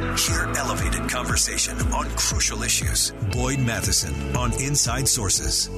Hear elevated conversation on crucial issues. Boyd Matheson on Inside Sources.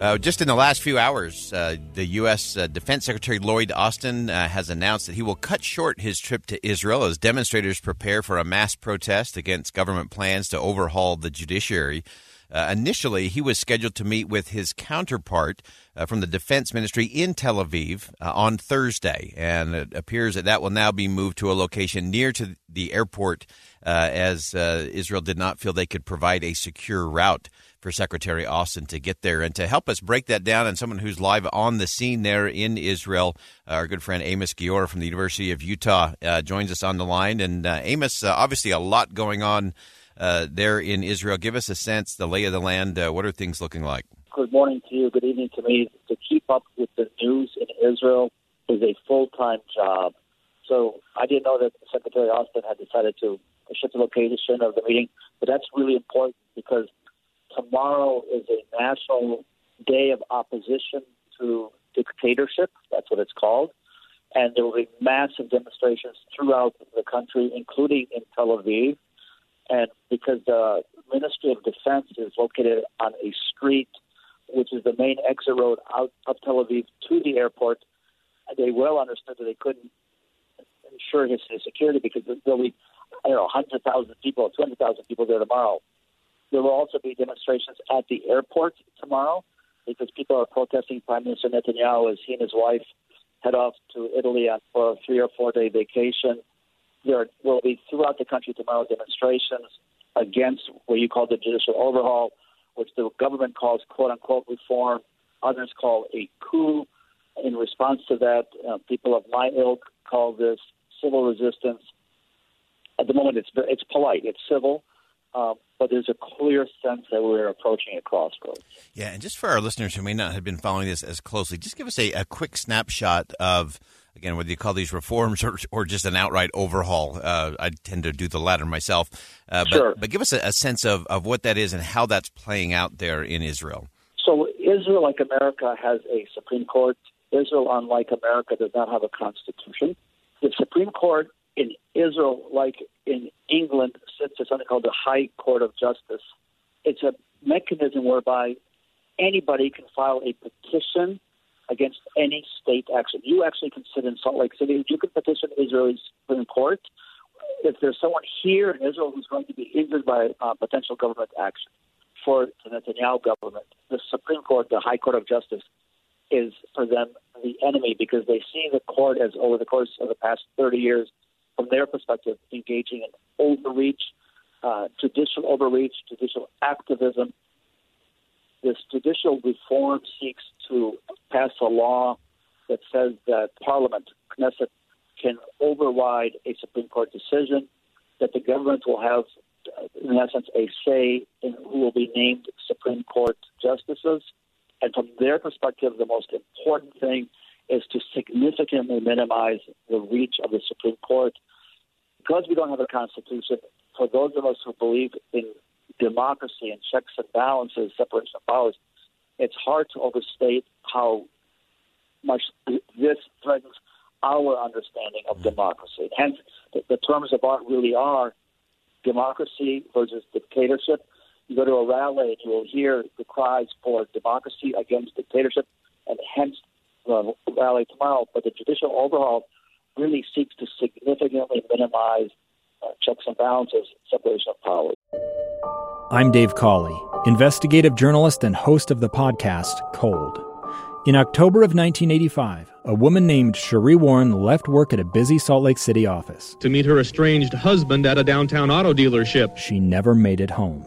Uh, just in the last few hours, uh, the U.S. Uh, Defense Secretary Lloyd Austin uh, has announced that he will cut short his trip to Israel as demonstrators prepare for a mass protest against government plans to overhaul the judiciary. Uh, initially, he was scheduled to meet with his counterpart uh, from the Defense Ministry in Tel Aviv on Thursday, and it appears that that will now be moved to a location near to the airport, as Israel did not feel they could provide a secure route for Secretary Austin to get there. And to help us break that down, and someone who's live on the scene there in Israel, uh, our good friend Amos Guiora from the University of Utah uh, joins us on the line. And uh, Amos, uh, obviously a lot going on uh, there in Israel. Give us a sense, the lay of the land. Uh, what are things looking like? Good morning to you. Good evening to me. To keep up with the news in Israel is a full time job. So I didn't know that Secretary Austin had decided to shift the location of the meeting, but that's really important because tomorrow is a national day of opposition to dictatorship. That's what it's called. And there will be massive demonstrations throughout the country, including in Tel Aviv. And because the Ministry of Defense is located on a street, which is the main exit road out of Tel Aviv to the airport, they well understood that they couldn't ensure his, security because there'll be, I don't know, 100,000 people, 200,000 people there tomorrow. There will also be demonstrations at the airport tomorrow because people are protesting Prime Minister Netanyahu as he and his wife head off to Italy for a three or four day vacation. There will be throughout the country tomorrow demonstrations against what you call the judicial overhaul, which the government calls quote unquote reform. Others call a coup. In response to that, uh, people of my ilk call this civil resistance. At the moment, it's it's polite, it's civil. Um, but there's a clear sense that we're approaching a crossroads. Yeah, and just for our listeners who may not have been following this as closely, just give us a, a quick snapshot of, again, whether you call these reforms or, or just an outright overhaul. Uh, I tend to do the latter myself. Uh, but, sure. but give us a, a sense of, of what that is and how that's playing out there in Israel. So, Israel, like America, has a Supreme Court. Israel, unlike America, does not have a constitution. The Supreme Court in Israel, like in England, sits at something called the High Court of Justice. It's a mechanism whereby anybody can file a petition against any state action. You actually can sit in Salt Lake City. You can petition Israel's Supreme Court if there's someone here in Israel who's going to be injured by uh, potential government action for the Netanyahu government. The Supreme Court, the High Court of Justice, is for them the enemy because they see the court as over the course of the past 30 years from their perspective, engaging in overreach, uh, judicial overreach, judicial activism. This judicial reform seeks to pass a law that says that Parliament, Knesset, can override a Supreme Court decision, that the government will have, uh, in essence, a say in who will be named Supreme Court justices. And from their perspective, the most important thing is to significantly minimize the reach of the Supreme Court. Because we don't have a constitution, for those of us who believe in democracy and checks and balances, separation of powers, it's hard to overstate how much this threatens our understanding of mm. democracy. Hence, the, the terms of art really are democracy versus dictatorship. You go to a rally and you will hear the cries for democracy against dictatorship, and hence rally tomorrow, but the judicial overhaul really seeks to significantly minimize uh, checks and balances, separation of powers. I'm Dave Cawley, investigative journalist and host of the podcast Cold. In October of 1985, a woman named Sheree Warren left work at a busy Salt Lake City office to meet her estranged husband at a downtown auto dealership. She never made it home.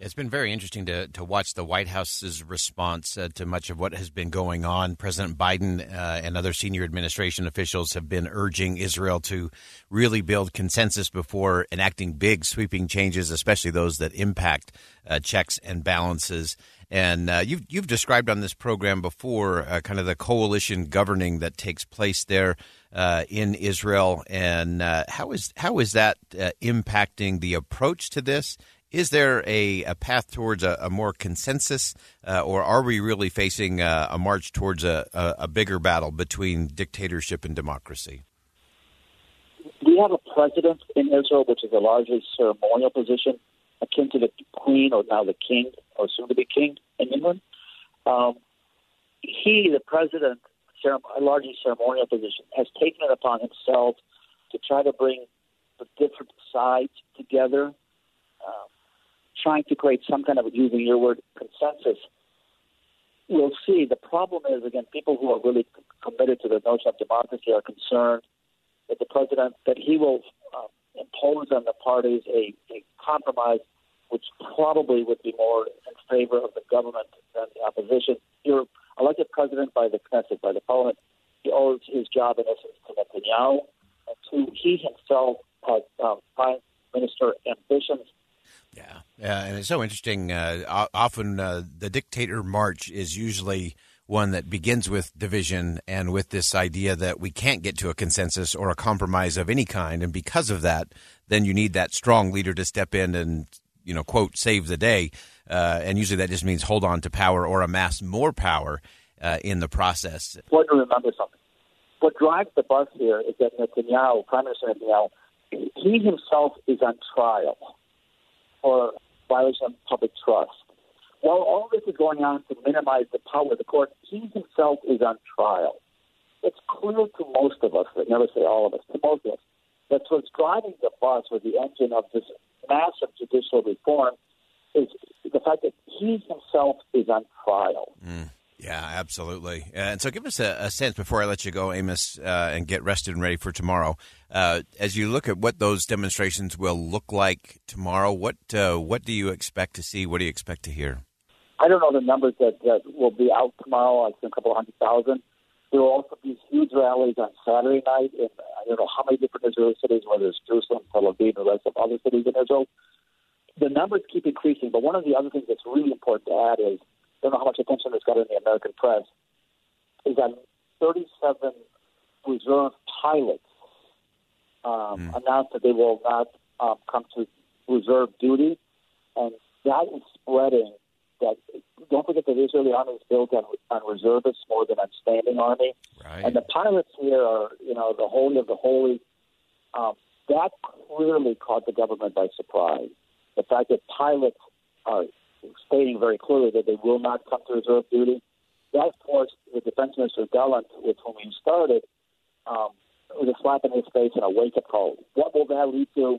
It's been very interesting to, to watch the White House's response uh, to much of what has been going on. President Biden uh, and other senior administration officials have been urging Israel to really build consensus before enacting big, sweeping changes, especially those that impact uh, checks and balances. And uh, you've you've described on this program before uh, kind of the coalition governing that takes place there uh, in Israel, and how is how is that impacting the approach to this? Is there a, a path towards a, a more consensus, uh, or are we really facing a, a march towards a, a, bigger battle between dictatorship and democracy? We have a president in Israel, which is a largely ceremonial position, akin to the queen or now the king or soon to be king in England. Um, he, the president, a largely ceremonial position, has taken it upon himself to try to bring the different sides together. Um, trying to create some kind of, using your word, consensus, we'll see. The problem is, again, people who are really committed to the notion of democracy are concerned that the president, that he will uh, impose on the parties a, a compromise which probably would be more in favor of the government than the opposition. You're elected president by the Knesset, by the parliament. He owes his job, in essence, to Netanyahu. And two, he himself has um, prime minister ambitions yeah, yeah, and it's so interesting. Uh, often, uh, the dictator march is usually one that begins with division and with this idea that we can't get to a consensus or a compromise of any kind, and because of that, then you need that strong leader to step in and you know quote save the day. Uh, and usually, that just means hold on to power or amass more power uh, in the process. Important to remember something. What drives the bus here is that Netanyahu, Prime Minister Netanyahu, he himself is on trial for violation of public trust. While all this is going on to minimize the power of the court, he himself is on trial. It's clear to most of us, but never say all of us, to most of us, that what's driving the bus with the engine of this massive judicial reform is the fact that he himself is on trial. Mm. Yeah, absolutely. And so, give us a, a, sense before I let you go, Amos, uh, and get rested and ready for tomorrow. Uh, as you look at what those demonstrations will look like tomorrow, what uh, what do you expect to see? What do you expect to hear? I don't know the numbers that, that will be out tomorrow. I think a couple hundred thousand. There will also be huge rallies on Saturday night in I don't know how many different Israeli cities, whether it's Jerusalem, Tel Aviv, and the rest of other cities in Israel. The numbers keep increasing, but one of the other things that's really important to add is don't know how much attention this got in the American press, is that 37 reserve pilots um, mm. announced that they will not um, come to reserve duty, and that is spreading. That don't forget that the Israeli army is built on, on reservists more than on standing army, right. and the pilots here are you know the holy of the holy. Um, that clearly caught the government by surprise. The fact that pilots are stating very clearly that they will not come to reserve duty. That forced the Defense Minister Gallant, with whom he started, um, with a slap in his face and a wake-up call. What will that lead to?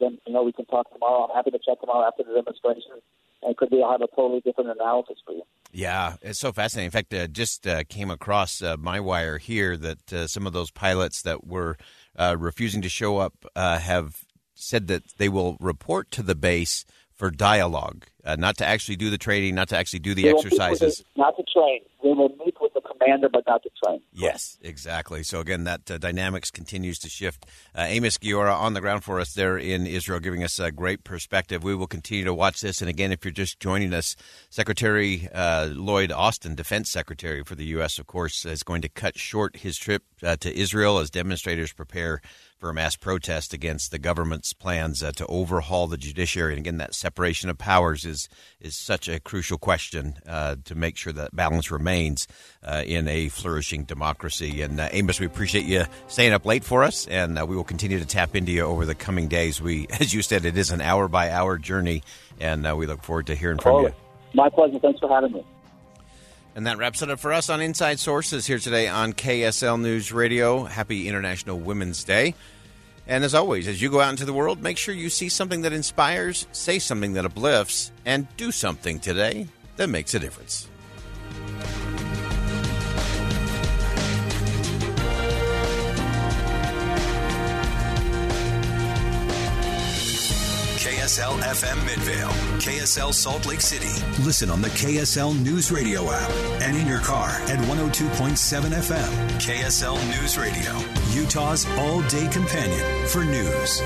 Then you know we can talk tomorrow. I'm happy to check tomorrow after the demonstration, and could be I'll have a totally different analysis for you. Yeah, it's so fascinating. In fact, uh, just uh, came across uh, my wire here that uh, some of those pilots that were uh, refusing to show up uh, have said that they will report to the base for dialogue, uh, not to actually do the training, not to actually do the they exercises. not to train. They will meet with the commander, but not to train. Yes, exactly. So again, that uh, dynamics continues to shift. Uh, Amos Guiora on the ground for us there in Israel, giving us a great perspective. We will continue to watch this. And again, if you're just joining us, Secretary uh, Lloyd Austin, Defense Secretary for the U.S., of course, is going to cut short his trip uh, to Israel as demonstrators prepare for a mass protest against the government's plans uh, to overhaul the judiciary. And again, that separation of powers is is such a crucial question uh, to make sure that balance remains uh, in a flourishing democracy. And uh, Amos, we appreciate you staying up late for us, and uh, we will continue to tap into you over the coming days. We, as you said, it is an hour by hour journey, and uh, we look forward to hearing from you. My pleasure. Thanks for having me. And that wraps it up for us on Inside Sources here today on KSL News Radio. Happy International Women's Day. And as always, as you go out into the world, make sure you see something that inspires, say something that uplifts, and do something today that makes a difference. KSL FM Midvale, KSL Salt Lake City. Listen on the KSL News Radio app and in your car at 102.7 FM. KSL News Radio, Utah's all day companion for news.